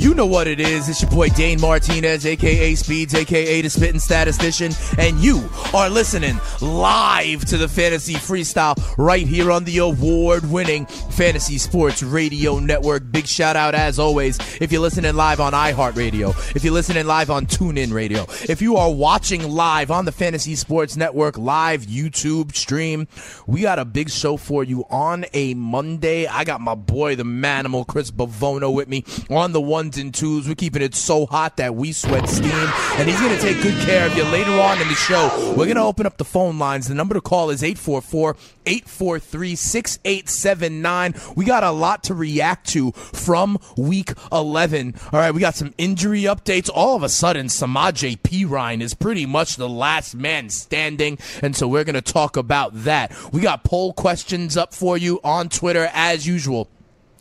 You know what it is. It's your boy Dane Martinez, aka Speeds, aka the Spitting Statistician, and you are listening live to the Fantasy Freestyle right here on the award-winning Fantasy Sports Radio Network. Big shout out as always if you're listening live on iHeartRadio, if you're listening live on TuneIn Radio, if you are watching live on the Fantasy Sports Network live YouTube stream, we got a big show for you on a Monday. I got my boy, the manimal Chris Bavono, with me on the ones and twos. We're keeping it so hot that we sweat steam, and he's going to take good care of you later on in the show. We're going to open up the phone lines. The number to call is 844 843 6879. We got a lot to react to from week 11. All right, we got some injury updates. All of a sudden, Samaje Perine is pretty much the last man standing, and so we're going to talk about that. We got poll questions up for you on Twitter as usual.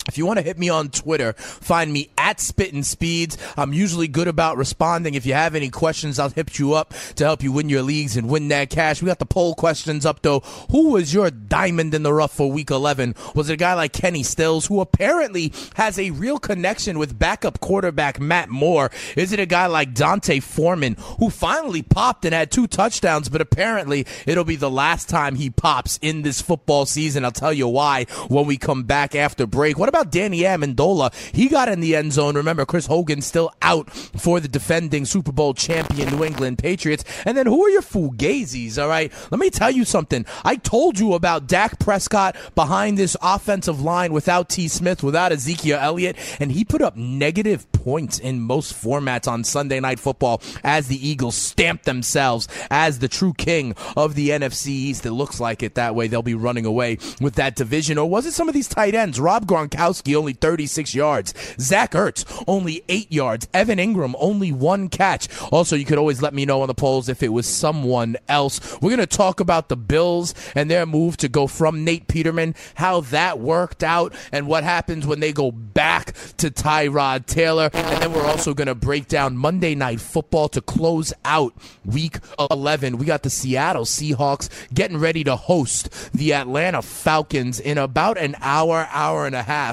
If you want to hit me on Twitter, find me at Spittin' Speeds. I'm usually good about responding. If you have any questions, I'll hit you up to help you win your leagues and win that cash. We got the poll questions up though. Who was your diamond in the rough for week 11? Was it a guy like Kenny Stills, who apparently has a real connection with backup quarterback Matt Moore? Is it a guy like D'Onta Foreman, who finally popped and had two touchdowns, but apparently it'll be the last time he pops in this football season? I'll tell you why when we come back after break. What about Danny Amendola? He got in the end zone. Remember, Chris Hogan still out for the defending Super Bowl champion New England Patriots. And then who are your fugazis? All right, let me tell you something. I told you about Dak Prescott behind this offensive line without T. Smith, without Ezekiel Elliott, and he put up negative points in most formats on Sunday Night Football as the Eagles stamped themselves as the true king of the NFC East. It looks like it that way. They'll be running away with that division. Or was it some of these tight ends? Rob Gronkowski only 36 yards. Zach Ertz only eight yards. Evan Engram only one catch. Also, you could always let me know on the polls if it was someone else. We're going to talk about the Bills and their move to go from Nate Peterman, how that worked out, and what happens when they go back to Tyrod Taylor. And then we're also going to break down Monday Night Football to close out week 11. We got the Seattle Seahawks getting ready to host the Atlanta Falcons in about an hour, hour and a half.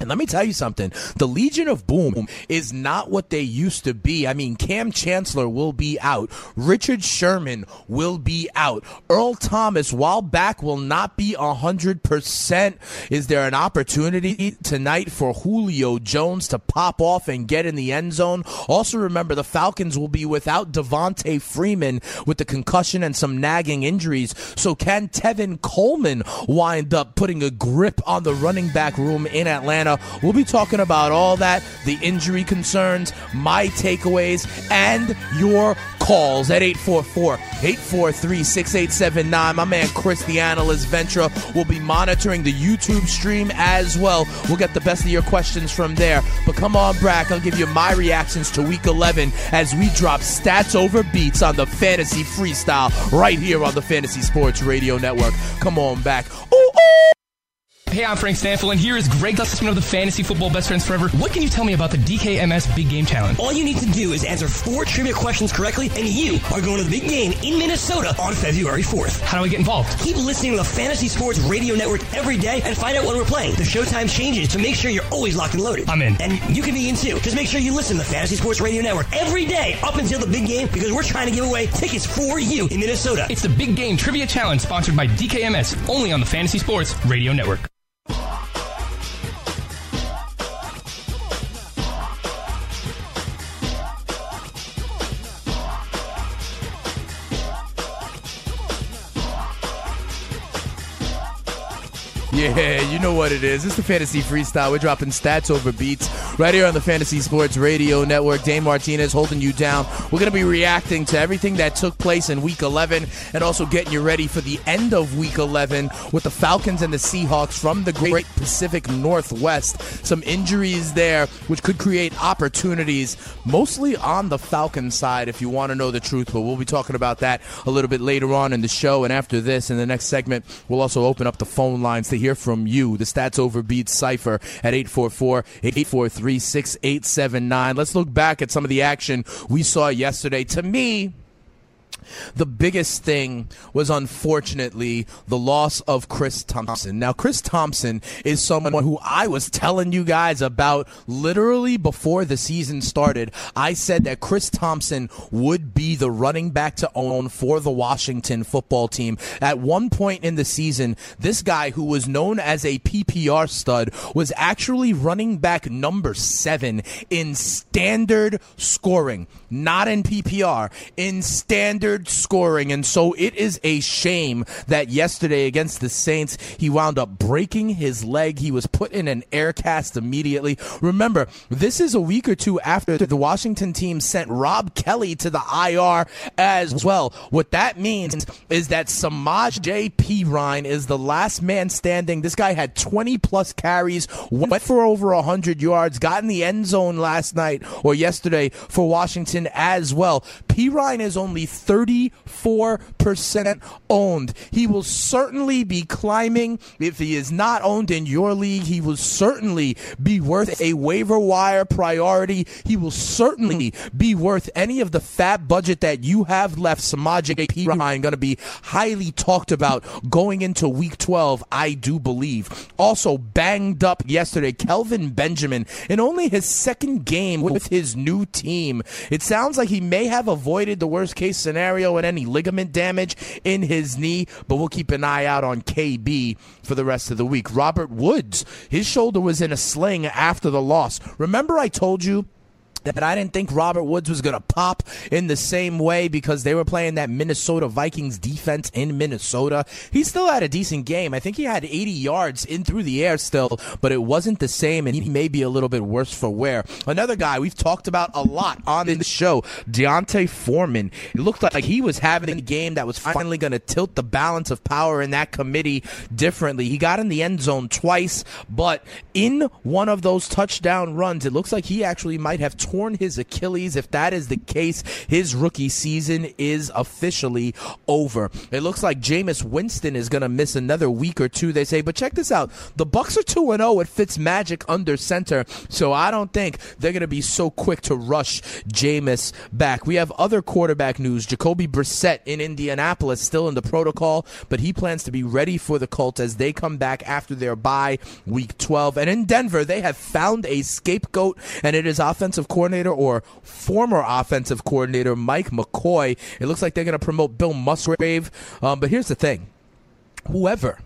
And let me tell you something. The Legion of Boom is not what they used to be. I mean, Kam Chancellor will be out. Richard Sherman will be out. Earl Thomas, while back, will not be 100%. Is there an opportunity tonight for Julio Jones to pop off and get in the end zone? Also, remember the Falcons will be without Devonta Freeman with the concussion and some nagging injuries. So can Tevin Coleman wind up putting a grip on the running back room in Atlanta? We'll be talking about all that, the injury concerns, my takeaways, and your calls at 844-843-6879. My man Chris, the analyst Ventra, will be monitoring the YouTube stream as well. We'll get the best of your questions from there. But come on back, I'll give you my reactions to week 11 as we drop stats over beats on the Fantasy Freestyle right here on the Fantasy Sports Radio Network. Come on back. Ooh, ooh. Hey, I'm Frank Stanfield, and here is Greg Gustafson of the Fantasy Football Best Friends Forever. What can you tell me about the DKMS Big Game Challenge? All you need to do is answer four trivia questions correctly, and you are going to the big game in Minnesota on February 4th. How do I get involved? Keep listening to the Fantasy Sports Radio Network every day and find out when we're playing. The showtime changes to make sure you're always locked and loaded. I'm in. And you can be in too. Just make sure you listen to the Fantasy Sports Radio Network every day up until the big game because we're trying to give away tickets for you in Minnesota. It's the Big Game Trivia Challenge sponsored by DKMS, only on the Fantasy Sports Radio Network. Yeah, you know what it is. It's the Fantasy Freestyle. We're dropping stats over beats right here on the Fantasy Sports Radio Network. Dane Martinez holding you down. We're going to be reacting to everything that took place in Week 11 and also getting you ready for the end of Week 11 with the Falcons and the Seahawks from the Great Pacific Northwest. Some injuries there, which could create opportunities, mostly on the Falcon side, if you want to know the truth. But we'll be talking about that a little bit later on in the show. And after this, in the next segment, we'll also open up the phone lines to hear from you. The Stats Over Beats Cypher at 844-843-6879. Let's look back at some of the action we saw yesterday. To me, the biggest thing was unfortunately the loss of Chris Thompson. Now, Chris Thompson is someone who I was telling you guys about literally before the season started. I said that Chris Thompson would be the running back to own for the Washington football team. At one point in the season, this guy who was known as a PPR stud was actually running back number seven in standard scoring, not in PPR, in standard scoring. And so it is a shame that yesterday against the Saints, he wound up breaking his leg. He was put in an air cast immediately. Remember, this is a week or two after the Washington team sent Rob Kelley to the IR as well. What that means is that Samaje Perine is the last man standing. This guy had 20 plus carries, went for over 100 yards, got in the end zone last night or yesterday for Washington as well. Perine is only 30 34% owned. He will certainly be climbing. If he is not owned in your league, he will certainly be worth a waiver wire priority. He will certainly be worth any of the fat budget that you have left. Samaj P. Ryan going to be highly talked about going into week 12, I do believe. Also banged up yesterday, Kelvin Benjamin in only his second game with his new team. It sounds like he may have avoided the worst case scenario scenario and any ligament damage in his knee, but we'll keep an eye out on KB for the rest of the week. Robert Woods, his shoulder was in a sling after the loss. Remember, I told you that I didn't think Robert Woods was going to pop in the same way because they were playing that Minnesota Vikings defense in Minnesota. He still had a decent game. I think he had 80 yards in through the air still, but it wasn't the same, and he may be a little bit worse for wear. Another guy we've talked about a lot on the show, D'Onta Foreman. It looked like he was having a game that was finally going to tilt the balance of power in that committee differently. He got in the end zone twice, but in one of those touchdown runs, it looks like he actually might have torn his Achilles. If that is the case, his rookie season is officially over. It looks like Jameis Winston is going to miss another week or two. They say, but check this out: the Bucs are two and zero with Fitzmagic under center, so I don't think they're going to be so quick to rush Jameis back. We have other quarterback news: Jacoby Brissett in Indianapolis still in the protocol, but he plans to be ready for the Colts as they come back after their bye week 12. And in Denver, they have found a scapegoat, and it is offensive coordinator coordinator or former offensive coordinator Mike McCoy. It looks like they're going to promote Bill Musgrave. Um, but here's the thing whoever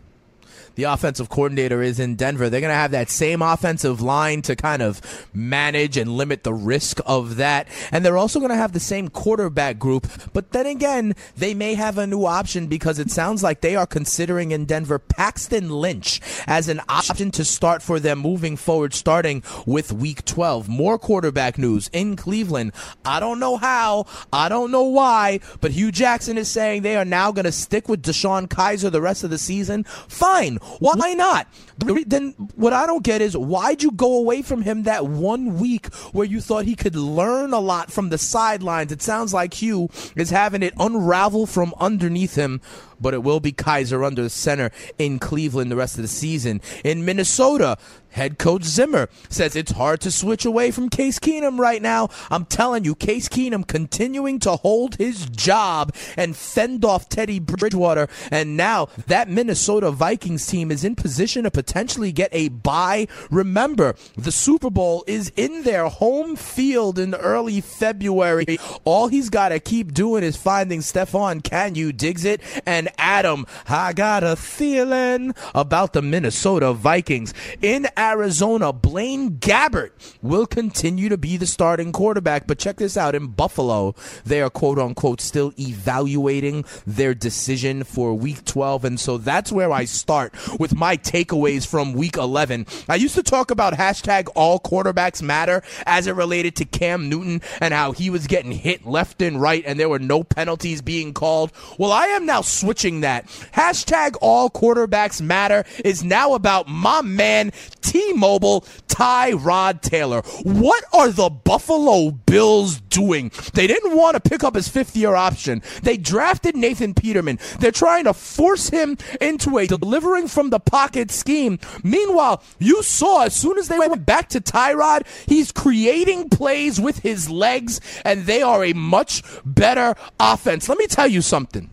the offensive coordinator is in Denver, they're going to have that same offensive line to kind of manage and limit the risk of that. And they're also going to have the same quarterback group. But then again, they may have a new option because it sounds like they are considering in Denver Paxton Lynch as an option to start for them moving forward, starting with week 12. More quarterback news in Cleveland. I don't know how, I don't know why, but Hue Jackson is saying they are now going to stick with DeShone Kizer the rest of the season. Fine. Why not? Then what I don't get is why'd you go away from him that one week where you thought he could learn a lot from the sidelines? It sounds like Hue is having it unravel from underneath him but it will be Kizer under center in Cleveland the rest of the season. In Minnesota, head coach Zimmer says it's hard to switch away from Case Keenum right now. I'm telling you, Case Keenum continuing to hold his job and fend off Teddy Bridgewater. And now that Minnesota Vikings team is in position to potentially get a bye. Remember, the Super Bowl is in their home field in early February. All he's got to keep doing is finding Stefan Can you digs it and and Adam. I got a feeling about the Minnesota Vikings. In Arizona, Blaine Gabbert will continue to be the starting quarterback. But check this out in Buffalo, they are quote unquote still evaluating their decision for week 12. And so that's where I start with my takeaways from week 11. I used to talk about hashtag all quarterbacks matter as it related to Cam Newton and how he was getting hit left and right and there were no penalties being called. Well, I am now switching that. Hashtag all quarterbacks matter is now about my man T-Mobile Tyrod Taylor. What are the Buffalo Bills doing? They didn't want to pick up his fifth year option. They drafted Nathan Peterman. They're trying to force him into a delivering from the pocket scheme. Meanwhile, you saw as soon as they went back to Tyrod, he's creating plays with his legs, and they are a much better offense. Let me tell you something.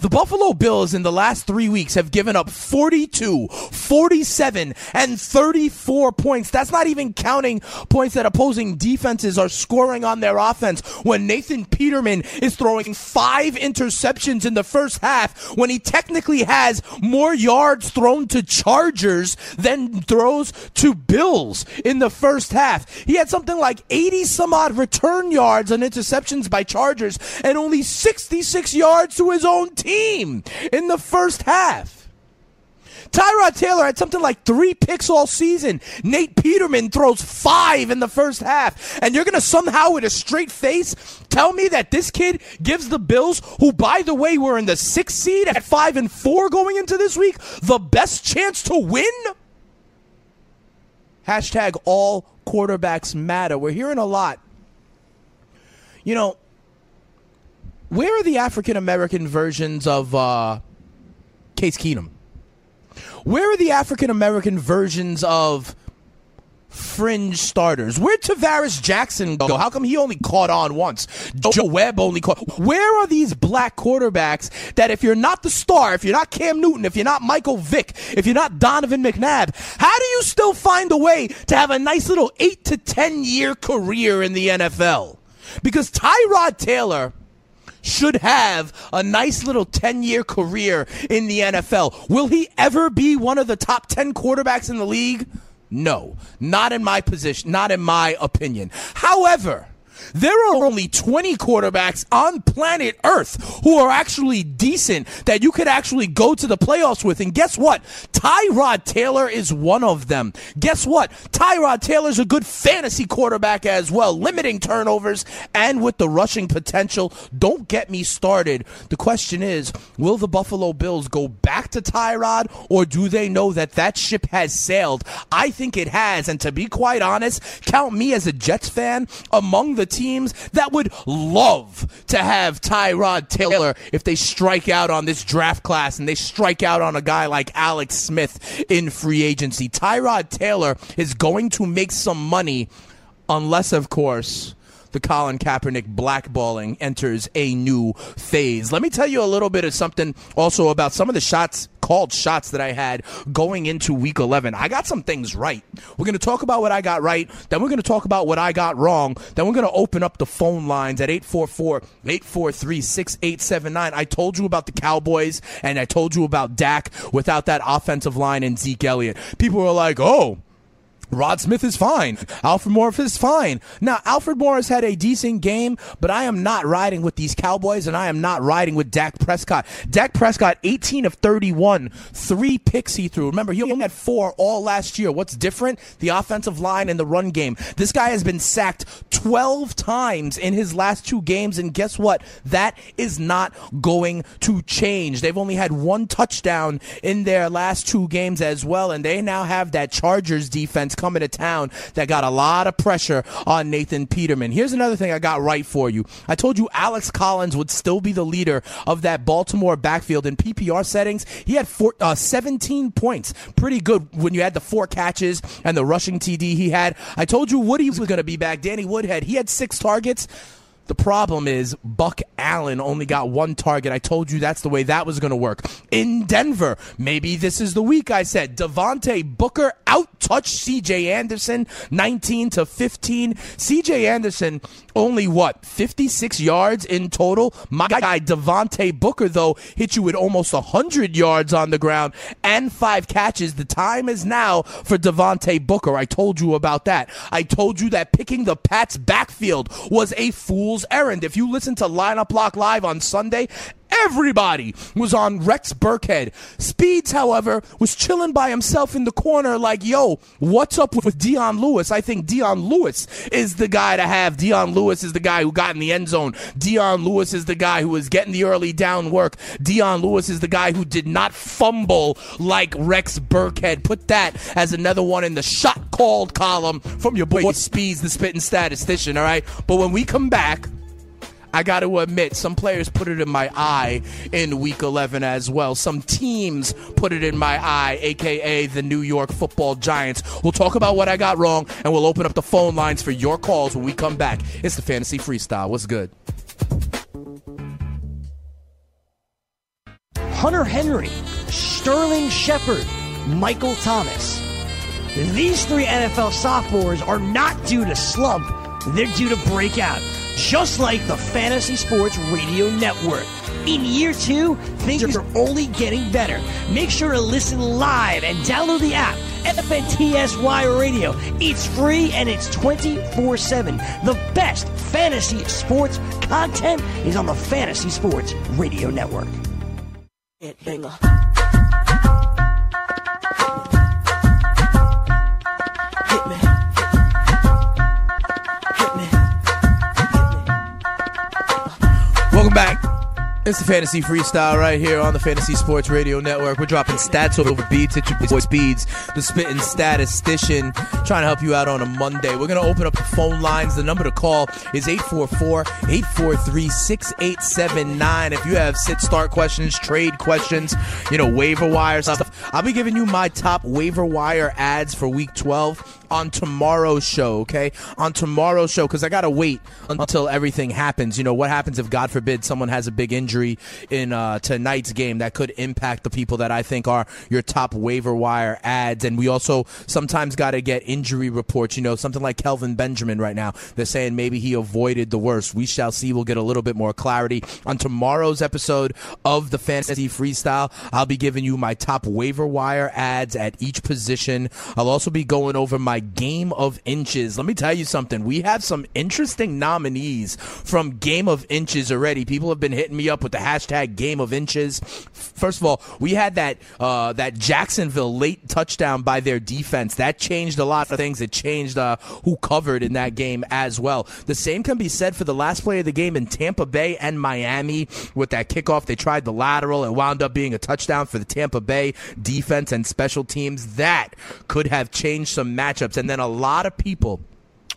The Buffalo Bills in the last three weeks have given up 42, 47, and 34 points. That's not even counting points that opposing defenses are scoring on their offense when Nathan Peterman is throwing five interceptions in the first half when he technically has more yards thrown to Chargers than throws to Bills in the first half. He had something like 80 some odd return yards on interceptions by Chargers and only 66 yards to his own own team in the first half. Tyrod Taylor had something like three picks all season. Nate Peterman throws five in the first half. And you're going to somehow, with a straight face, tell me that this kid gives the Bills, who, by the way, were in the sixth seed at five and four going into this week, the best chance to win? Hashtag all quarterbacks matter. We're hearing a lot. You know, where are the African American versions of uh, Case Keenum? Where are the African American versions of fringe starters? Where'd Tarvaris Jackson go? How come he only caught on once? Joe Webb only caught. Where are these black quarterbacks that if you're not the star, if you're not Cam Newton, if you're not Michael Vick, if you're not Donovan McNabb, how do you still find a way to have a nice little eight to ten year career in the NFL? Because Tyrod Taylor should have a nice little 10 year career in the NFL. Will he ever be one of the top 10 quarterbacks in the league? No, not in my position, not in my opinion. However, there are only 20 quarterbacks on planet Earth who are actually decent that you could actually go to the playoffs with. And guess what? Tyrod Taylor is one of them. Guess what? Tyrod Taylor's a good fantasy quarterback as well, limiting turnovers and with the rushing potential. Don't get me started. The question is, will the Buffalo Bills go back to Tyrod or do they know that that ship has sailed? I think it has. And to be quite honest, count me as a Jets fan among the teams that would love to have Tyrod Taylor if they strike out on this draft class and they strike out on a guy like Alex Smith in free agency. Tyrod Taylor is going to make some money unless, of course, the Colin Kaepernick blackballing enters a new phase. Let me tell you a little bit of something also about some of the shots called shots that I had going into week 11. I got some things right. We're going to talk about what I got right. Then we're going to talk about what I got wrong. Then we're going to open up the phone lines at 844 843 6879. I told you about the Cowboys and I told you about Dak without that offensive line and Zeke Elliott. People were like, oh, Rod Smith is fine. Alfred Morris is fine. Now, Alfred Morris had a decent game, but I am not riding with these Cowboys and I am not riding with Dak Prescott. Dak Prescott, 18 of 31, three picks he threw. Remember, he only had four all last year. What's different? The offensive line and the run game. This guy has been sacked 12 times in his last two games, and guess what? That is not going to change. They've only had one touchdown in their last two games as well, and they now have that Chargers defense coming to town that got a lot of pressure on Nathan Peterman. Here's another thing I got right for you. I told you Alex Collins would still be the leader of that Baltimore backfield in PPR settings. He had four, uh, 17 points. Pretty good when you had the four catches and the rushing TD he had. I told you Woody was going to be back. Danny Woodhead, he had six targets. The problem is Buck Allen only got one target. I told you that's the way that was going to work. In Denver, maybe this is the week I said Devontae Booker out touched CJ Anderson 19 to 15. CJ Anderson only what 56 yards in total. My guy Devontae Booker though hit you with almost 100 yards on the ground and five catches. The time is now for Devontae Booker. I told you about that. I told you that picking the Pats backfield was a fool's errand. If you listen to Lineup Lock Live on Sunday, Everybody was on Rex Burkhead. Speeds, however, was chilling by himself in the corner, like, yo, what's up with Dion Lewis? I think Dion Lewis is the guy to have. Dion Lewis is the guy who got in the end zone. Dion Lewis is the guy who was getting the early down work. Dion Lewis is the guy who did not fumble like Rex Burkhead. Put that as another one in the shot called column from your boy Speeds, the spitting statistician, all right? But when we come back, I got to admit, some players put it in my eye in week 11 as well. Some teams put it in my eye, aka the New York football Giants. We'll talk about what I got wrong and we'll open up the phone lines for your calls when we come back. It's the Fantasy Freestyle. What's good? Hunter Henry, Sterling Shepard, Michael Thomas. These three NFL sophomores are not due to slump, they're due to break out just like the Fantasy Sports Radio Network. In year two, things are only getting better. Make sure to listen live and download the app, FNTSY Radio. It's free and it's 24 7. The best fantasy sports content is on the Fantasy Sports Radio Network. It back. It's the Fantasy Freestyle right here on the Fantasy Sports Radio Network. We're dropping stats over beats at your boy Speeds, the spitting statistician, trying to help you out on a Monday. We're going to open up the phone lines. The number to call is 844-843-6879. If you have sit start questions, trade questions, you know, waiver wire stuff, I'll be giving you my top waiver wire ads for week 12 on tomorrow's show, okay? On tomorrow's show, because I got to wait until everything happens. You know, what happens if, God forbid, someone has a big injury in uh, tonight's game that could impact the people that I think are your top waiver wire ads. And we also sometimes got to get injury reports. You know, something like Kelvin Benjamin right now. They're saying maybe he avoided the worst. We shall see. We'll get a little bit more clarity on tomorrow's episode of the Fantasy Freestyle. I'll be giving you my top waiver wire ads at each position. I'll also be going over my Game of Inches. Let me tell you something. We have some interesting nominees from Game of Inches already. People have been hitting me up with the hashtag Game of Inches. First of all, we had that uh, that Jacksonville late touchdown by their defense. That changed a lot of things. It changed uh, who covered in that game as well. The same can be said for the last play of the game in Tampa Bay and Miami with that kickoff. They tried the lateral. It wound up being a touchdown for the Tampa Bay defense and special teams. That could have changed some matchups And then a lot of people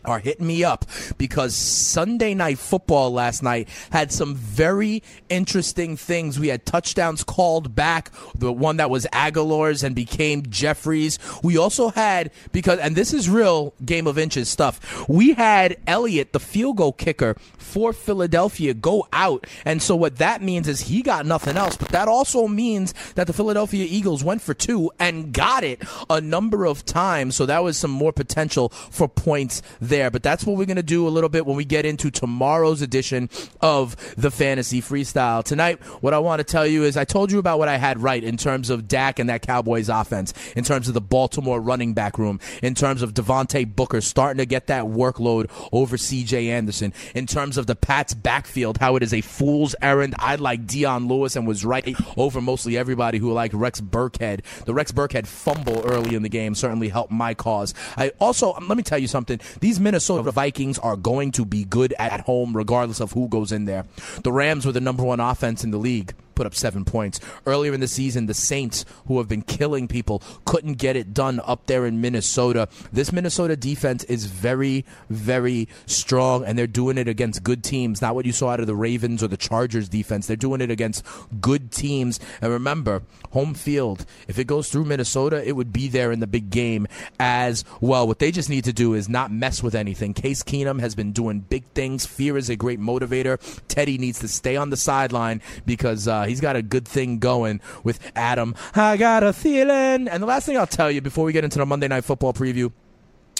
are hitting me up because Sunday night football last night had some very interesting things. We had touchdowns called back, the one that was Agholor's and became Jeffery's. We also had because and this is real game of inches stuff. We had Elliott, the field goal kicker for Philadelphia, go out. And so what that means is he got nothing else, but that also means that the Philadelphia Eagles went for two and got it a number of times. So that was some more potential for points there. But that's what we're going to do a little bit when we get into tomorrow's edition of the Fantasy Freestyle. Tonight, what I want to tell you is I told you about what I had right in terms of Dak and that Cowboys offense, in terms of the Baltimore running back room, in terms of Devontae Booker starting to get that workload over CJ Anderson, in terms of the Pats backfield, how it is a fool's errand. I like Dion Lewis and was right over mostly everybody who liked Rex Burkhead. The Rex Burkhead fumble early in the game certainly helped my cause. I also, um, let me tell you something. These Minnesota Vikings are going to be good at home regardless of who goes in there. The Rams were the number one offense in the league put up seven points. Earlier in the season, the Saints, who have been killing people, couldn't get it done up there in Minnesota. This Minnesota defense is very, very strong, and they're doing it against good teams. Not what you saw out of the Ravens or the Chargers defense. They're doing it against good teams. And remember, home field, if it goes through Minnesota, it would be there in the big game as well. What they just need to do is not mess with anything. Case Keenum has been doing big things. Fear is a great motivator. Teddy needs to stay on the sideline because uh, he's got a good thing going with Adam. I got a feeling. And the last thing I'll tell you before we get into the Monday Night Football preview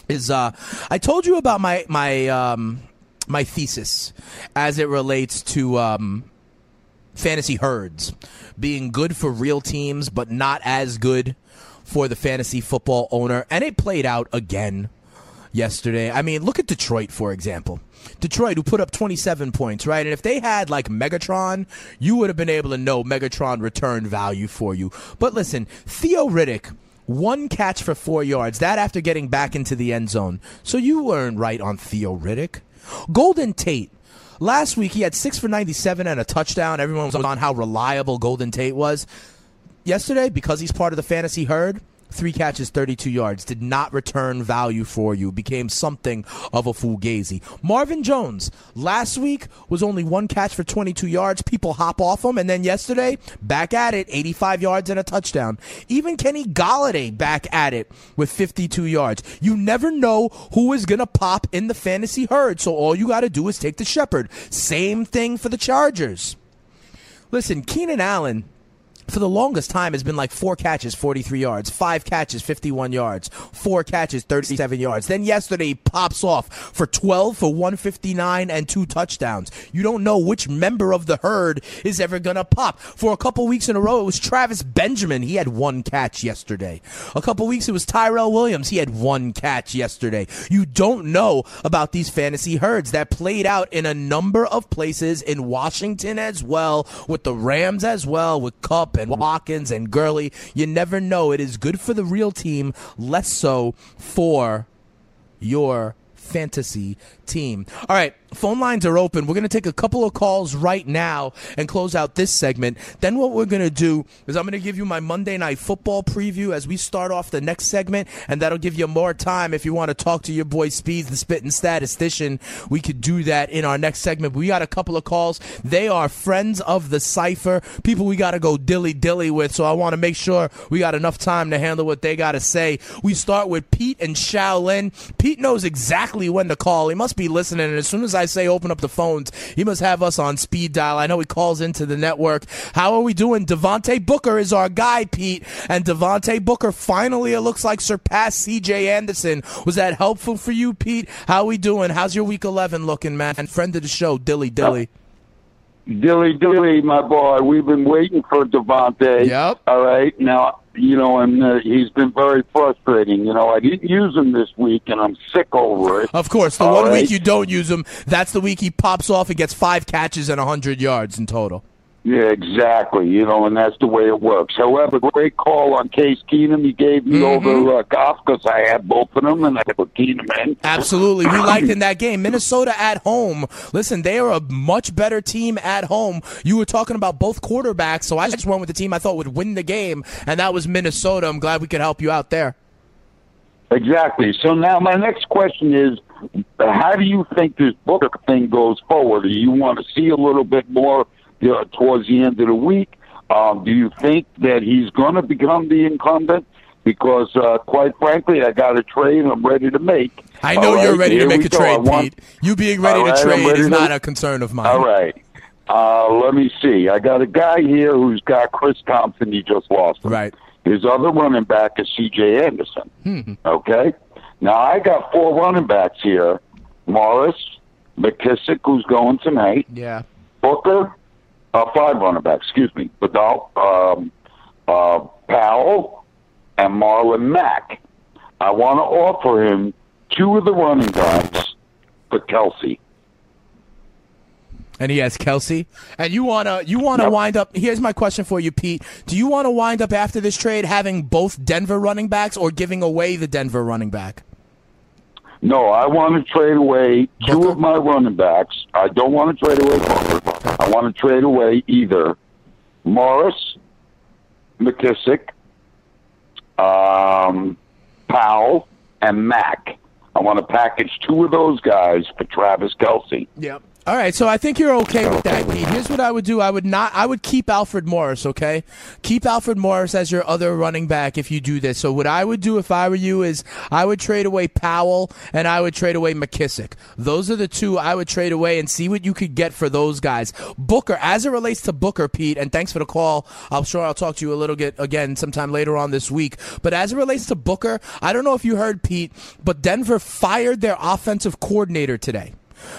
is uh, I told you about my my um, my thesis as it relates to um, fantasy herds being good for real teams, but not as good for the fantasy football owner, and it played out again yesterday. I mean, look at Detroit for example. Detroit, who put up 27 points, right? And if they had like Megatron, you would have been able to know Megatron return value for you. But listen, Theo Riddick one catch for four yards. That after getting back into the end zone. So you weren't right on Theo Riddick. Golden Tate. Last week he had six for 97 and a touchdown. Everyone was on how reliable Golden Tate was. Yesterday, because he's part of the fantasy herd, three catches, 32 yards, did not return value for you, became something of a fugazi. Marvin Jones, last week was only one catch for 22 yards. People hop off him. And then yesterday, back at it, 85 yards and a touchdown. Even Kenny Golladay back at it with 52 yards. You never know who is going to pop in the fantasy herd. So all you got to do is take the shepherd. Same thing for the Chargers. Listen, Keenan Allen for the longest time has been like four catches, 43 yards, five catches, 51 yards, four catches, 37 yards. Then yesterday he pops off for 12 for 159 and two touchdowns. You don't know which member of the herd is ever going to pop. For a couple weeks in a row, it was Travis Benjamin. He had one catch yesterday. A couple weeks it was Tyrell Williams. He had one catch yesterday. You don't know about these fantasy herds that played out in a number of places in Washington as well, with the Rams as well, with Kupp and Watkins and Gurley. You never know. It is good for the real team, less so for your fantasy team. All right, phone lines are open. We're going to take a couple of calls right now and close out this segment. Then what we're going to do is I'm going to give you my Monday night football preview as we start off the next segment, and that'll give you more time if you want to talk to your boy Speeds, the spitting statistician. We could do that in our next segment. We got a couple of calls. They are friends of the cipher, people we got to go dilly dilly with. So I want to make sure we got enough time to handle what they got to say. We start with Pete and Shaolin. Pete knows exactly when to call. He must be listening, and as soon as I say open up the phones, he must have us on speed dial. I know he calls into the network. How are we doing? Devontae Booker is our guy, Pete, and Devontae Booker finally it looks like surpassed C.J. Anderson. Was that helpful for you, Pete? How are we doing? How's your week eleven looking, man? And friend of the show, Dilly Dilly. Dilly Dilly, my boy. We've been waiting for Devontae. Yep. All right. Now, you know, and uh, he's been very frustrating. You know, I didn't use him this week, and I'm sick over it. Of course, the All one right. week you don't use him, that's the week he pops off and gets five catches and 100 yards in total. Yeah, exactly. You know, and that's the way it works. However, great call on Case Keenum. He gave me Mm-hmm. over uh, Goff because I had both of them, and I put Keenum in. Absolutely. We liked in that game. Minnesota at home. Listen, they are a much better team at home. You were talking about both quarterbacks, so I just went with the team I thought would win the game, and that was Minnesota. I'm glad we could help you out there. Exactly. So now my next question is, how do you think this Booker thing goes forward? Do you want to see a little bit more towards the end of the week? Um, do you think that he's going to become the incumbent? Because uh, quite frankly, I got a trade I'm ready to make. I know All you're right, ready to make a go. I trade, want- Pete. You being ready All to trade ready is to- not a concern of mine. All right. Uh, let me see. I got a guy here who's got Chris Thompson. He just lost. Him. Right. His other running back is C.J. Anderson. Hmm. Okay. Now I got four running backs here: Morris, McKissic, who's going tonight, Yeah. Booker, uh, five running backs. Excuse me, Bedal, um, uh, Powell, and Marlon Mack. I want to offer him two of the running backs for Kelce. And he has Kelce. And you wanna you wanna Yep. wind up here's my question for you, Pete. Do you wanna wind up after this trade having both Denver running backs or giving away the Denver running back? No, I want to trade away two of my running backs. I don't want to trade away Booker. I want to trade away either Morris, McKissic, um, Powell, and Mack. I want to package two of those guys for Travis Kelce. Yep. All right, so I think you're okay with that, Pete. Here's what I would do. I would not. I would keep Alfred Morris. Okay, keep Alfred Morris as your other running back if you do this. So what I would do if I were you is I would trade away Powell and I would trade away McKissic. Those are the two I would trade away and see what you could get for those guys. Booker, as it relates to Booker, Pete, and thanks for the call. I'm sure I'll talk to you a little bit again sometime later on this week. But as it relates to Booker, I don't know if you heard Pete, but Denver fired their offensive coordinator today.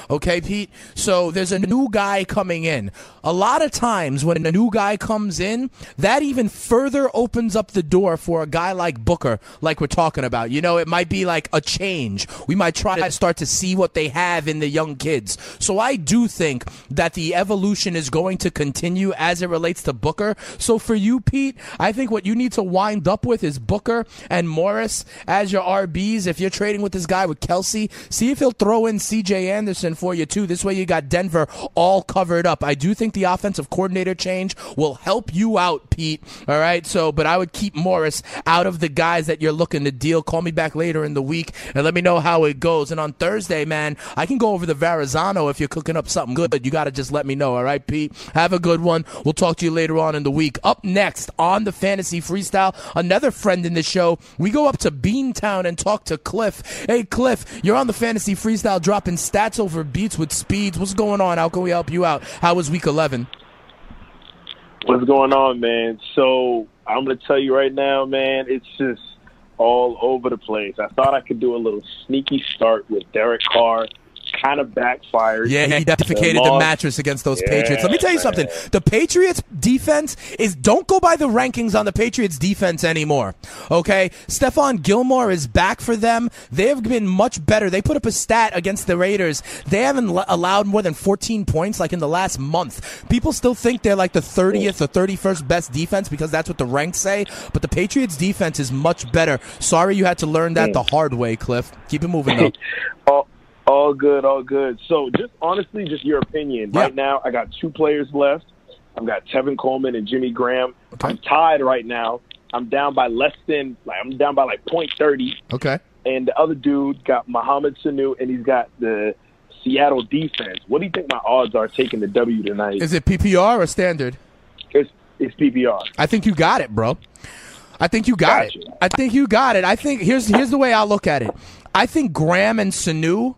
Okay, Pete? So there's a new guy coming in. A lot of times when a new guy comes in, that even further opens up the door for a guy like Booker, like we're talking about. You know, it might be like a change. We might try to start to see what they have in the young kids. So I do think that the evolution is going to continue as it relates to Booker. So for you, Pete, I think what you need to wind up with is Booker and Morris as your RBs. If you're trading with this guy with Kelce, see if he'll throw in CJ Anderson for you too. This way you got Denver all covered up. I do think the offensive coordinator change will help you out, Pete. All right. So, but I would keep Morris out of the guys that you're looking to deal. Call me back later in the week and let me know how it goes. And on Thursday, man, I can go over the Verrazano if you're cooking up something good. But you got to just let me know. All right, Pete. Have a good one. We'll talk to you later on in the week. Up next on the Fantasy Freestyle, another friend in the show. We go up to Beantown and talk to Cliff. Hey, Cliff, you're on the Fantasy Freestyle dropping stats over beats with speeds. What's going on? How can we help you out? How was week 11? What's going on, man? So I'm going to tell you right now, man, it's just all over the place. I thought I could do a little sneaky start with Derek Carr kind of backfired. Yeah, he defecated the mattress against those Yeah, Patriots. Let me tell you something. The Patriots defense is don't go by the rankings on the Patriots defense anymore. Okay? Stephon Gilmore is back for them. They have been much better. They put up a stat against the Raiders. They haven't l- allowed more than 14 points like in the last month. People still think they're like the 30th or 31st best defense because that's what the ranks say, but the Patriots defense is much better. Sorry you had to learn that hmm. the hard way, Cliff. Keep it moving though. Oh, all, good, all good. So just honestly, just your opinion. Yeah. Right now, I got two players left. I've got Tevin Coleman and Jimmy Graham. I'm tied right now. I'm down by less than like I'm down by like point thirty. Okay. And the other dude got Mohamed Sanu, and he's got the Seattle defense. What do you think my odds are taking the W tonight? Is it PPR or standard? It's it's PPR. I think you got it, bro. I think you got Gotcha. it. I think you got it. I think here's here's the way I look at it. I think Graham and Sanu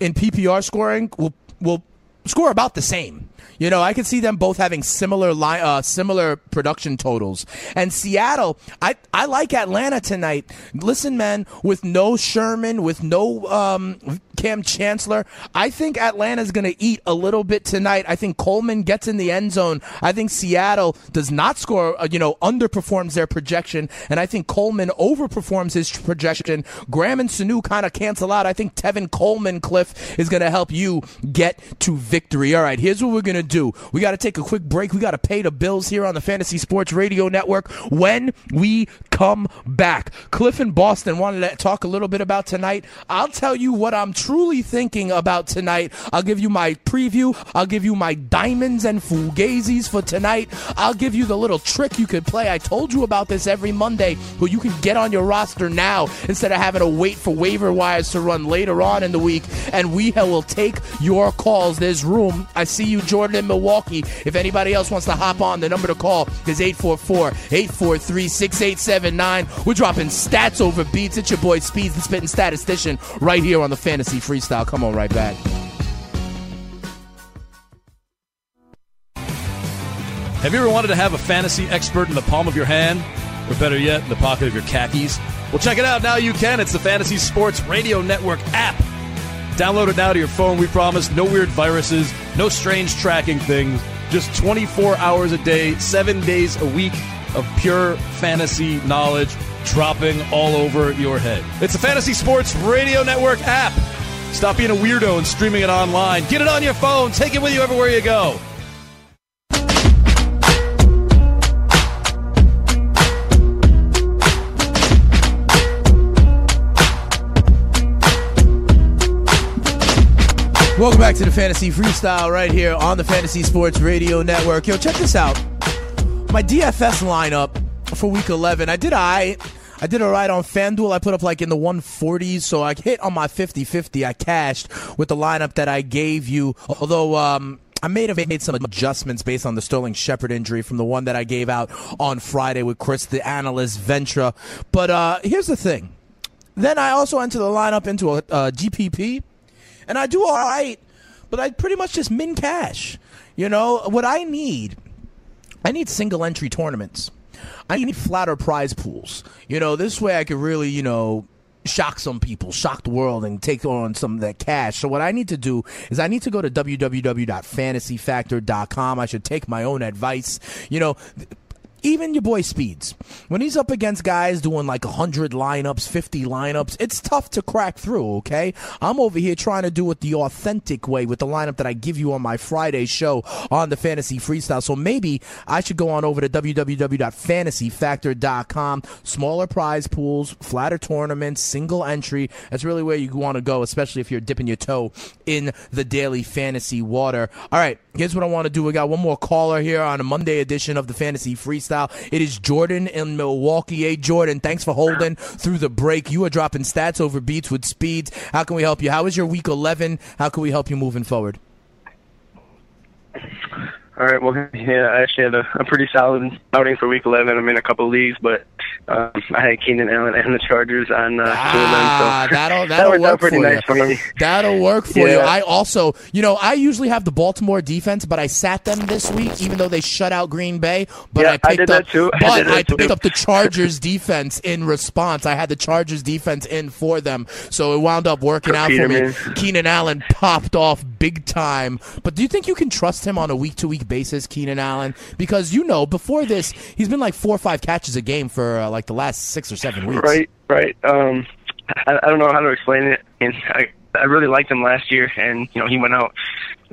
in PPR scoring will will score about the same. You know, I could see them both having similar line, uh, similar production totals. And Seattle, I, I like Atlanta tonight. Listen, man, with no Sherman, with no um, Kam Chancellor, I think Atlanta's going to eat a little bit tonight. I think Coleman gets in the end zone. I think Seattle does not score, uh, you know, underperforms their projection, and I think Coleman overperforms his projection. Graham and Sanu kind of cancel out. I think Tevin Coleman, Cliff, is going to help you get to victory. All right, here's what we're going to do. We got to take a quick break. We got to pay the bills here on the Fantasy Sports Radio Network. When we come back, Cliff in Boston wanted to talk a little bit about tonight. I'll tell you what I'm truly thinking about tonight. I'll give you my preview. I'll give you my diamonds and fugazis for tonight. I'll give you the little trick you could play. I told you about this every Monday, who you can get on your roster now instead of having to wait for waiver wires to run later on in the week. And we will take your calls. There's room. I see you, Jordan, in Milwaukee. If anybody else wants to hop on, the number to call is 844 843 6879. We're dropping stats over beats. It's your boy Speeds, the spitting statistician, right here on the Fantasy Freestyle. Come on, right back. Have you ever wanted to have a fantasy expert in the palm of your hand? Or better yet, in the pocket of your khakis? Well, check it out. Now you can. It's the Fantasy Sports Radio Network app. Download it now to your phone. We promise no weird viruses, no strange tracking things, just 24 hours a day, seven days a week of pure fantasy knowledge dropping all over your head. It's the Fantasy Sports Radio Network app. Stop being a weirdo and streaming it online. Get it on your phone. Take it with you everywhere you go. Welcome back to the Fantasy Freestyle right here on the Fantasy Sports Radio Network. Yo, check this out. My DFS lineup for week 11, I did I. I did all right on FanDuel. I put up like in the 140s, so I hit on my 50-50. I cashed with the lineup that I gave you. Although um, I may have made some adjustments based on the Sterling Shepard injury from the one that I gave out on Friday with Chris, the analyst, Ventra. But uh, here's the thing. Then I also enter the lineup into a, a GPP, and I do all right, but I pretty much just min cash. You know what I need? I need single entry tournaments. I need flatter prize pools. You know, this way I could really, you know, shock some people, shock the world, and take on some of that cash. So what I need to do is I need to go to www.fantasyfactor.com. I should take my own advice. You know, even your boy Speeds, when he's up against guys doing like 100 lineups, 50 lineups, it's tough to crack through, okay? I'm over here trying to do it the authentic way with the lineup that I give you on my Friday show on the Fantasy Freestyle. So maybe I should go on over to www.fantasyfactor.com. Smaller prize pools, flatter tournaments, single entry. That's really where you want to go, especially if you're dipping your toe in the daily fantasy water. All right, here's what I want to do. We got one more caller here on a Monday edition of the Fantasy Freestyle. It is Jordan in Milwaukee. Hey, Jordan, thanks for holding through the break. You are dropping stats over beats with speeds. How can we help you? How was your week 11? How can we help you moving forward? All right. Well, yeah, I actually had a, a pretty solid outing for Week 11. I'm in a couple leagues, but um, I had Keenan Allen and the Chargers on uh, ah, two of them, so that that'll that'll worked work pretty for nice you. for me. That'll work for Yeah. you. I also, you know, I usually have the Baltimore defense, but I sat them this week, even though they shut out Green Bay. But Yeah, I I picked did up, that too. I but that I picked too. up the Chargers defense in response. I had the Chargers defense in for them, so it wound up working Good out for me. Keenan Allen popped off big time. But do you think you can trust him on a week to week basis, Keenan Allen? Because you know, before this, he's been like four or five catches a game for uh, like the last six or seven weeks. Right, right. Um, I, I don't know how to explain it, and I I really liked him last year, and you know he went out,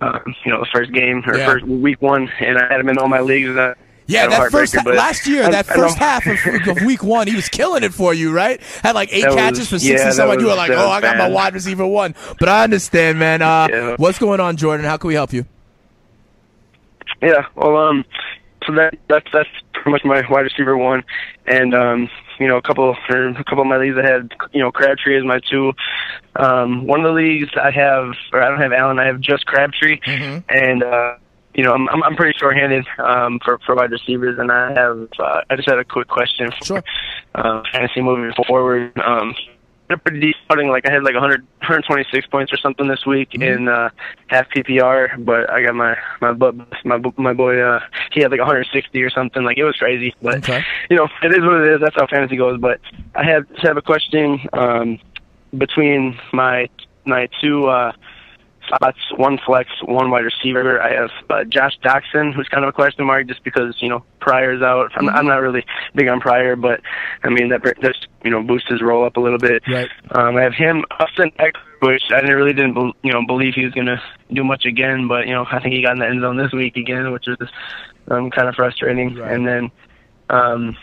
um, you know the first game or Yeah. first week one, and I had him in all my leagues. Uh, Yeah, that first but last year, I- that I first half of, of week one, he was killing it for you, right? Had like eight That was- catches for sixty yeah, something. You were like, "Oh, I got my wide receiver one." But I understand, man. Uh, Yeah. What's going on, Jordan? How can we help you? Yeah, well, um, so that that's that's pretty much my wide receiver one, and um, you know, a couple or a couple of my leagues I had, you know, Crabtree is my two. Um, one of the leagues I have, or I don't have Allen, I have just Crabtree, and uh, you know, I'm I'm, I'm pretty short-handed um, for for wide receivers, and I have uh, I just had a quick question for Sure. uh, fantasy moving forward. Um, a pretty decent outing. Like I had like 100, 126 points or something this week Mm-hmm. in uh, half PPR, but I got my my bu- my my boy. Uh, he had like 160 or something. Like it was crazy, but Okay. you know it is what it is. That's how fantasy goes. But I have have a question um, between my my two. Uh, spots, one flex, one wide receiver. I have uh, Josh Doctson, who's kind of a question mark just because, you know, Pryor's out. I'm, I'm not really big on Pryor, but, I mean, that just, you know, boosts his role up a little bit. Right. Um, I have him, Austin Ekeler, which I didn't, really didn't, you know, believe he was going to do much again, but, you know, I think he got in the end zone this week again, which is um, kind of frustrating. Right. And then, um,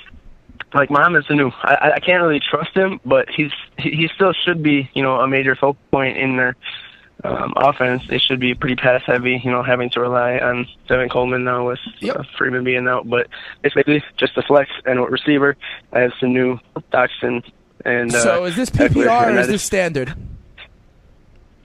like Mohamed Sanu, I, I- I can't really trust him, but he's he, he still should be, you know, a major focal point in their um, offense. They should be pretty pass heavy, you know, having to rely on Tevin Coleman now with Yep. uh, Freeman being out. But it's basically just a flex and a receiver. I have some new Doctson, and uh, so is this PPR and or is this standard?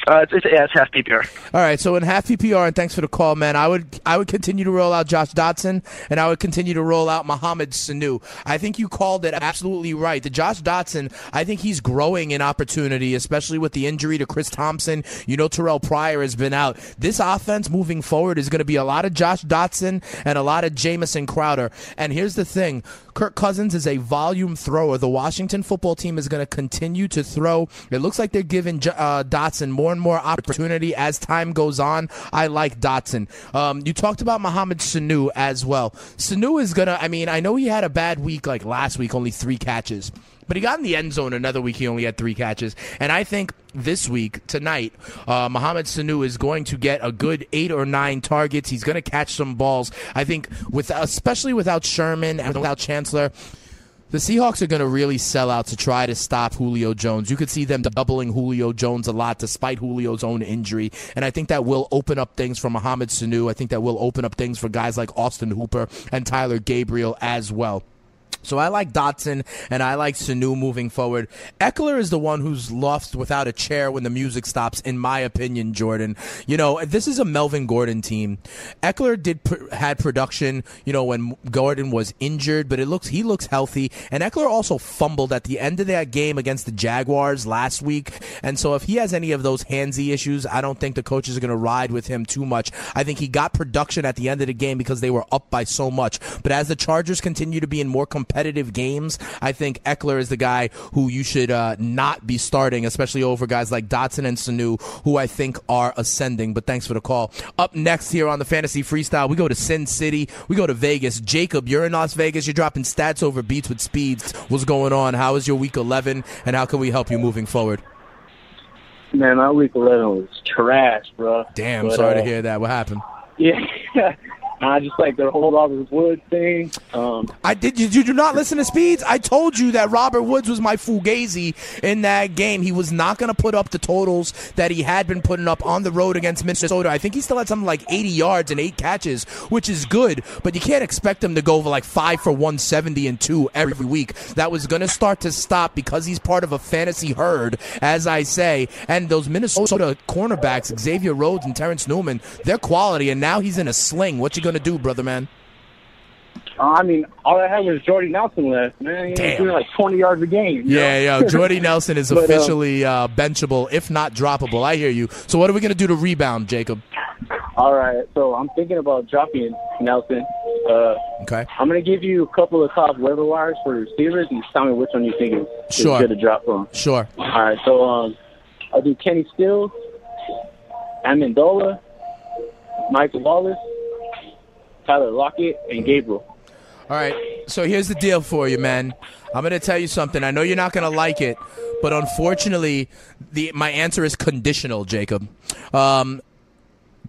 Uh, it's, yeah, it's half PPR. All right, so in half PPR, and thanks for the call, man. I would I would continue to roll out Josh Doctson, and I would continue to roll out Mohamed Sanu. I think you called it absolutely right. The Josh Doctson, I think he's growing in opportunity, especially with the injury to Chris Thompson. You know, Terrelle Pryor has been out. This offense moving forward is going to be a lot of Josh Doctson and a lot of Jamison Crowder. And here's the thing: Kirk Cousins is a volume thrower. The Washington football team is going to continue to throw. It looks like they're giving uh, Doctson more and more opportunity as time goes on. I like Doctson. Um, you talked about Mohamed Sanu as well. Sanu is going to, I mean, I know he had a bad week like last week, only three catches. But he got in the end zone another week. He only had three catches. And I think this week, tonight, uh, Mohamed Sanu is going to get a good eight or nine targets. He's going to catch some balls. I think, with especially without Sherman and without Chancellor, The Seahawks are going to really sell out to try to stop Julio Jones. You could see them doubling Julio Jones a lot despite Julio's own injury. And I think that will open up things for Mohamed Sanu. I think that will open up things for guys like Austin Hooper and Tyler Gabriel as well. So I like Doctson and I like Sanu moving forward. Ekeler is the one who's lost without a chair when the music stops, in my opinion, Jordan. You know, this is a Melvin Gordon team. Ekeler did had production, you know, when Gordon was injured, but it looks he looks healthy. And Ekeler also fumbled at the end of that game against the Jaguars last week. And so if he has any of those handsy issues, I don't think the coaches are going to ride with him too much. I think he got production at the end of the game because they were up by so much. But as the Chargers continue to be in more competitive competitive games, I think Ekeler is the guy who you should uh, not be starting, especially over guys like Doctson and Sanu, who I think are ascending. But thanks for the call. Up next here on the Fantasy Freestyle, we go to Sin City. We go to Vegas. Jacob, you're in Las Vegas. You're dropping stats over beats with speeds. What's going on? How is your week 11, and how can we help you moving forward? Man, my week 11 was trash, bro. Damn, but, sorry uh, to hear that. What happened? Yeah. I just like the whole Robert Woods thing. Um, I did. You, you do not listen to Speeds. I told you that Robert Woods was my fugazi in that game. He was not going to put up the totals that he had been putting up on the road against Minnesota. I think he still had something like 80 yards and eight catches, which is good. But you can't expect him to go over like five for 170 and two every week. That was going to start to stop because he's part of a fantasy herd, as I say. And those Minnesota cornerbacks, Xavier Rhodes and Terrence Newman, they're quality. And now he's in a sling. What you going to do, brother man? Uh, I mean, all I had was Jordy Nelson left, man. He Damn. doing like 20 yards a game. Yeah, yeah. Jordy Nelson is but, uh, officially uh, benchable, if not droppable. I hear you. So what are we going to do to rebound, Jacob? All right. So I'm thinking about dropping Nelson. Uh, okay. I'm going to give you a couple of top waiver wires for receivers and tell me which one you think is, sure. good to drop from. Sure. All right. So um, I'll do Kenny Stills, Amendola, Michael Wallace, Tyler Lockett, and Gabriel. All right. So here's the deal for you, man. I'm to tell you something. I know you're not to like it, but unfortunately, the my answer is conditional, Jacob. Um,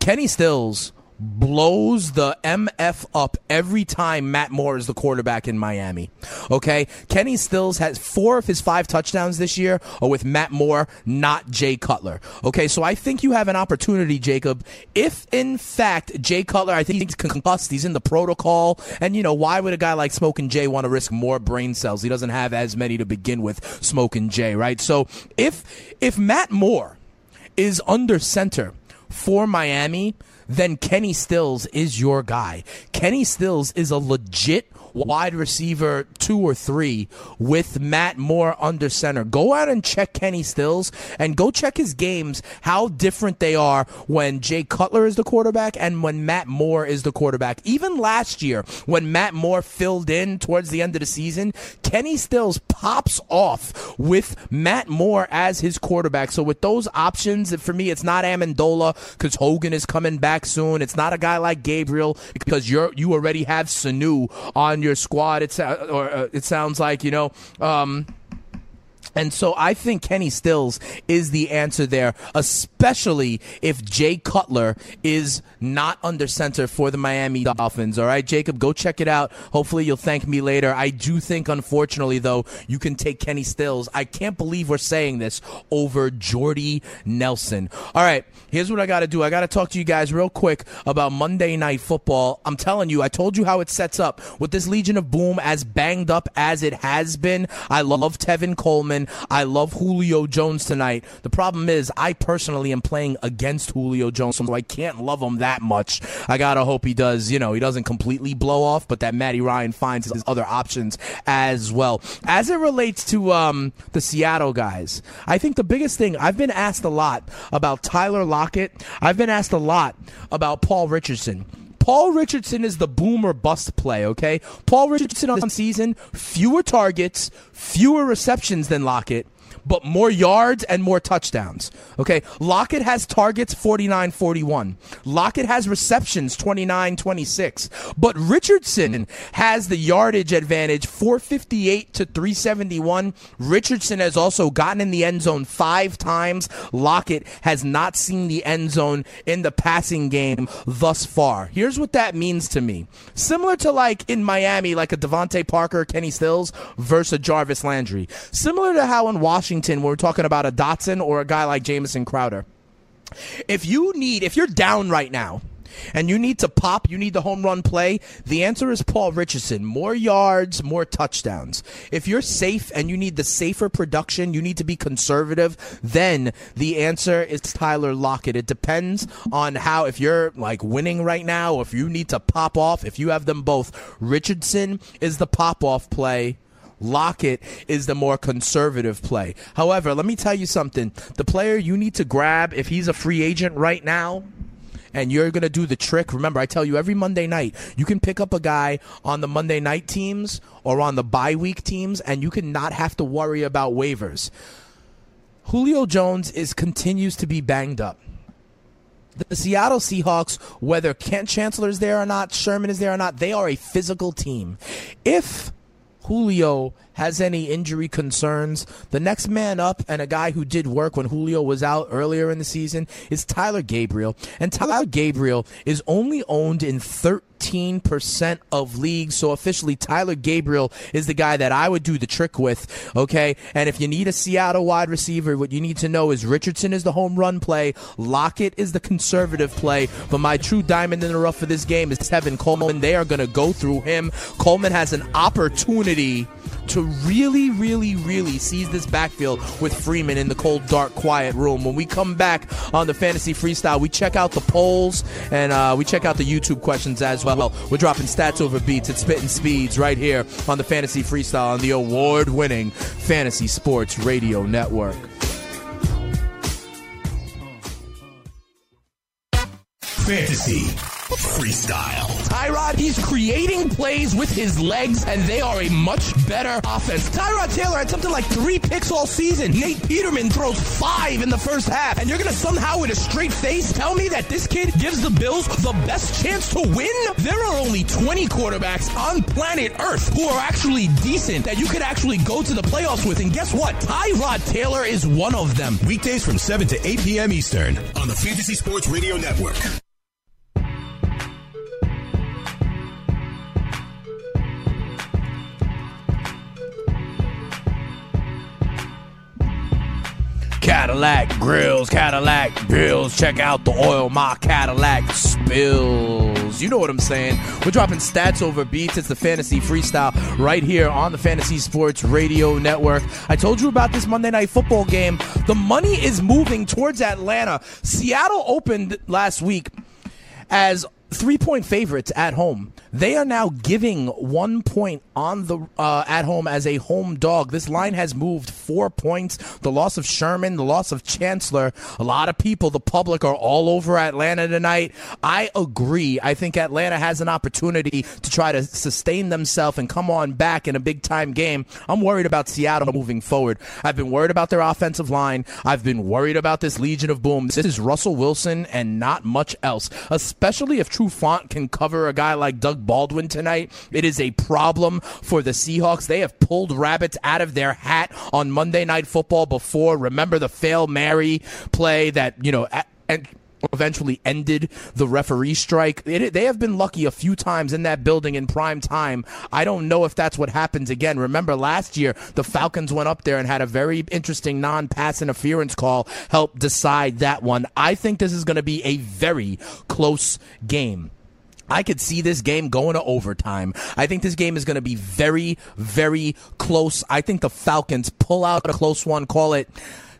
Kenny Stills blows the MF up every time Matt Moore is the quarterback in Miami. Okay? Kenny Stills has four of his five touchdowns this year are with Matt Moore, not Jay Cutler. Okay, so I think you have an opportunity, Jacob. If in fact Jay Cutler, I think he's concussed, he's in the protocol, and you know, why would a guy like Smoking Jay want to risk more brain cells? He doesn't have as many to begin with, Smoking Jay, right? So if if Matt Moore is under center for Miami, then Kenny Stills is your guy. Kenny Stills is a legit wide receiver two or three with Matt Moore under center. Go out and check Kenny Stills and go check his games, how different they are when Jay Cutler is the quarterback and when Matt Moore is the quarterback. Even last year, when Matt Moore filled in towards the end of the season, Kenny Stills pops off with Matt Moore as his quarterback. So with those options, for me, it's not Amendola because Hogan is coming back soon. It's not a guy like Gabriel because you're you already have Sanu on your squad. It's or uh, it sounds like you know. Um, and so I think Kenny Stills is the answer there, especially if Jay Cutler is not under center for the Miami Dolphins. All right, Jacob, go check it out. Hopefully you'll thank me later. I do think, unfortunately, though, you can take Kenny Stills. I can't believe we're saying this over Jordy Nelson. All right, here's what I got to do. I got to talk to you guys real quick about Monday Night Football. I'm telling you, I told you how it sets up with this Legion of Boom as banged up as it has been. I love Tevin Coleman. I love Julio Jones tonight. The problem is, I personally am playing against Julio Jones, so I can't love him that much. I gotta hope he does, you know, he doesn't completely blow off, but that Matty Ryan finds his other options as well. As it relates to um, the Seattle guys, I think the biggest thing I've been asked a lot about Tyler Lockett. I've been asked a lot about Paul Richardson. Paul Richardson is the boomer bust play, okay? Paul Richardson on season, fewer targets, fewer receptions than Lockett but more yards and more touchdowns. Okay. Lockett has targets 49 41. Lockett has receptions 29 26. But Richardson has the yardage advantage 458 to 371. Richardson has also gotten in the end zone five times. Lockett has not seen the end zone in the passing game thus far. Here's what that means to me. Similar to like in Miami, like a DeVante Parker, Kenny Stills versus Jarvis Landry. Similar to how in Washington we're talking about a Doctson or a guy like Jamison Crowder. If you need, if you're down right now, and you need to pop, you need the home run play, the answer is Paul Richardson. More yards, more touchdowns. If you're safe and you need the safer production, you need to be conservative, then the answer is Tyler Lockett. It depends on how, if you're like winning right now, if you need to pop off, if you have them both. Richardson is the pop off play. Lockett is the more conservative play. However, let me tell you something. The player you need to grab, if he's a free agent right now, and you're going to do the trick. Remember, I tell you every Monday night, you can pick up a guy on the Monday night teams or on the bye week teams, and you can not have to worry about waivers. Julio Jones is continues to be banged up. The Seattle Seahawks, whether Kam Chancellor is there or not, Sherman is there or not, they are a physical team. If Julio has any injury concerns, the next man up and a guy who did work when Julio was out earlier in the season is Tyler Gabriel. And Tyler Gabriel is only owned in 13% of leagues. So officially, Tyler Gabriel is the guy that I would do the trick with. Okay. And if you need a Seattle wide receiver, what you need to know is Richardson is the home run play, Lockett is the conservative play. But my true diamond in the rough for this game is Tevin Coleman. They are going to go through him. Coleman has an opportunity to really, really, really seize this backfield with Freeman in the cold, dark, quiet room. When we come back on the Fantasy Freestyle, we check out the polls and uh, we check out the YouTube questions as well. We're dropping stats over beats at Spitting Speeds right here on the Fantasy Freestyle on the award winning Fantasy Sports Radio Network. Fantasy Freestyle. Tyrod, he's creating plays with his legs, and they are a much better offense. Tyrod Taylor had something like three picks all season. Nate Peterman throws five in the first half, and you're going to somehow, with a straight face, tell me that this kid gives the Bills the best chance to win? There are only 20 quarterbacks on planet Earth who are actually decent that you could actually go to the playoffs with, and guess what? Tyrod Taylor is one of them. Weekdays from 7 to 8 p.m. Eastern on the Fantasy Sports Radio Network. Cadillac grills, Cadillac bills. Check out the oil my Cadillac spills. You know what I'm saying. We're dropping stats over beats. It's the fantasy freestyle right here on the Fantasy Sports Radio Network. I told you about this Monday night football game. The money is moving towards Atlanta. Seattle opened last week as three point favorites at home. They are now giving one point on the uh, at home as a home dog. This line has moved four points. The loss of Sherman, the loss of Chancellor. A lot of people, the public, are all over Atlanta tonight. I agree. I think Atlanta has an opportunity to try to sustain themselves and come on back in a big time game. I'm worried about Seattle moving forward. I've been worried about their offensive line. I've been worried about this Legion of Boom. This is Russell Wilson and not much else, especially if Trufant can cover a guy like Doug Baldwin tonight. It is a problem for the Seahawks. They have pulled rabbits out of their hat on Monday Night Football before. Remember the fail Mary play that, you know, and eventually ended the referee strike. It, they have been lucky a few times in that building in prime time. I don't know if that's what happens again. Remember last year, the Falcons went up there and had a very interesting non pass interference call help decide that one. I think this is going to be a very close game. I could see this game going to overtime. I think this game is going to be very, very close. I think the Falcons pull out a close one, call it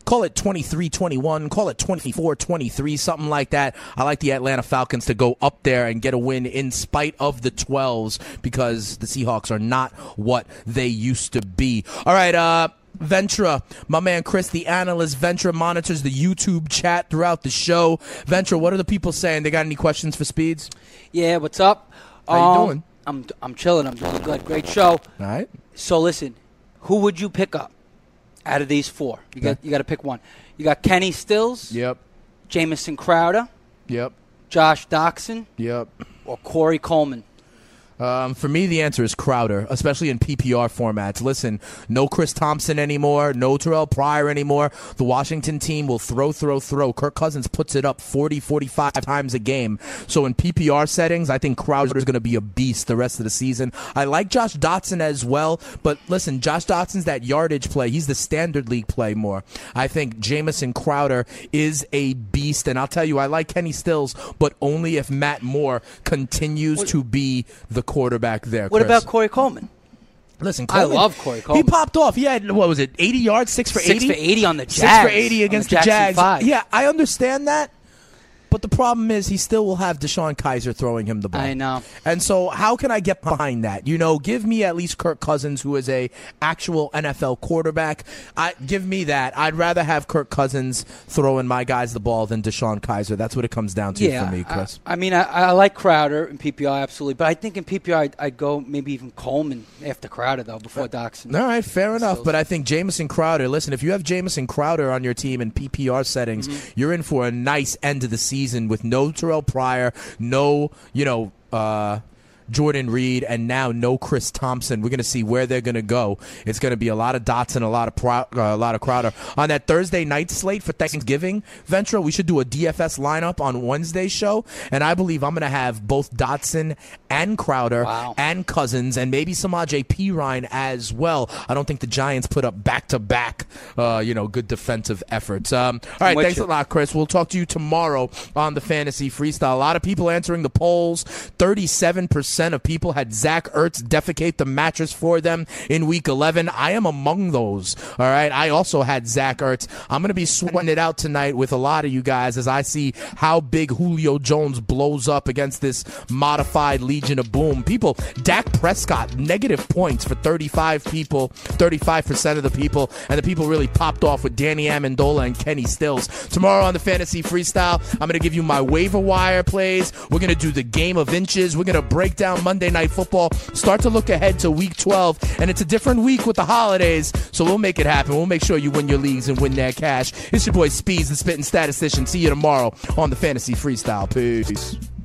call it 23-21, call it 24-23, something like that. I like the Atlanta Falcons to go up there and get a win in spite of the 12s because the Seahawks are not what they used to be. All right, uh Ventra, my man Chris, the analyst. Ventra monitors the YouTube chat throughout the show. Ventra, what are the people saying? They got any questions for Speeds? Yeah, what's up? How you Um, doing? I'm I'm chilling. I'm doing good. Great show. All right. So listen, who would you pick up out of these four? You got you got to pick one. You got Kenny Stills. Yep. Jamison Crowder. Yep. Josh Doctson Yep. or Corey Coleman. Um, for me, the answer is Crowder, especially in PPR formats. Listen, no Chris Thompson anymore, no Terrelle Pryor anymore. The Washington team will throw, throw, throw. Kirk Cousins puts it up 40, 45 times a game. So in PPR settings, I think Crowder is going to be a beast the rest of the season. I like Josh Doctson as well, but listen, Josh Doctson's that yardage play. He's the standard league play more. I think Jamison Crowder is a beast, and I'll tell you, I like Kenny Stills, but only if Matt Moore continues to be the quarterback there. What Chris. about Corey Coleman? Listen, I love Corey Coleman. He popped off. He had what was it, eighty yards, six for Six eighty, for 80 on the Jags, six for eighty against the the, Jags. Five. Yeah, I understand that. But the problem is, he still will have DeShone Kizer throwing him the ball. I know. And so, how can I get behind that? You know, give me at least Kirk Cousins, who is a actual NFL quarterback. I give me that. I'd rather have Kirk Cousins throwing my guys the ball than DeShone Kizer. That's what it comes down to yeah, for me, Chris. I, I mean, I, I like Crowder in PPR absolutely, but I think in PPR I'd, I'd go maybe even Coleman after Crowder though before Doctson. All right, fair enough. But I think Jamison Crowder, listen, if you have Jamison Crowder on your team in PPR settings, Mm-hmm. you're in for a nice end of the season with no Terrelle Pryor, no, you know, uh, Jordan Reed, and now no Chris Thompson. We're going to see where they're going to go. It's going to be a lot of Doctson, a lot of Pro- uh, a lot of Crowder on that Thursday night slate for Thanksgiving. Ventra, we should do a DFS lineup on Wednesday's show, and I believe I'm going to have both Doctson and Crowder and Cousins, and maybe Samaje Perine as well. I don't think the Giants put up back to back, you know, good defensive efforts. Um, all right, thanks you. a lot, Chris. We'll talk to you tomorrow on the fantasy freestyle. A lot of people answering the polls. Thirty-seven percent of people had Zach Ertz defecate the mattress for them in Week 11. I am among those. All right, I also had Zach Ertz. I'm going to be sweating it out tonight with a lot of you guys as I see how big Julio Jones blows up against this modified Legion of Boom. People, Dak Prescott negative points for 35 people, 35% of the people, and the people really popped off with Danny Amendola and Kenny Stills. Tomorrow on the Fantasy Freestyle, I'm going to give you my waiver wire plays. We're going to do the game of inches. We're going to break down Monday Night Football, start to look ahead to Week 12, and it's a different week with the holidays, so we'll make it happen. We'll make sure you win your leagues and win that cash. It's your boy Speeds, the Spitting Statistician. See you tomorrow on the Fantasy Freestyle. Peace.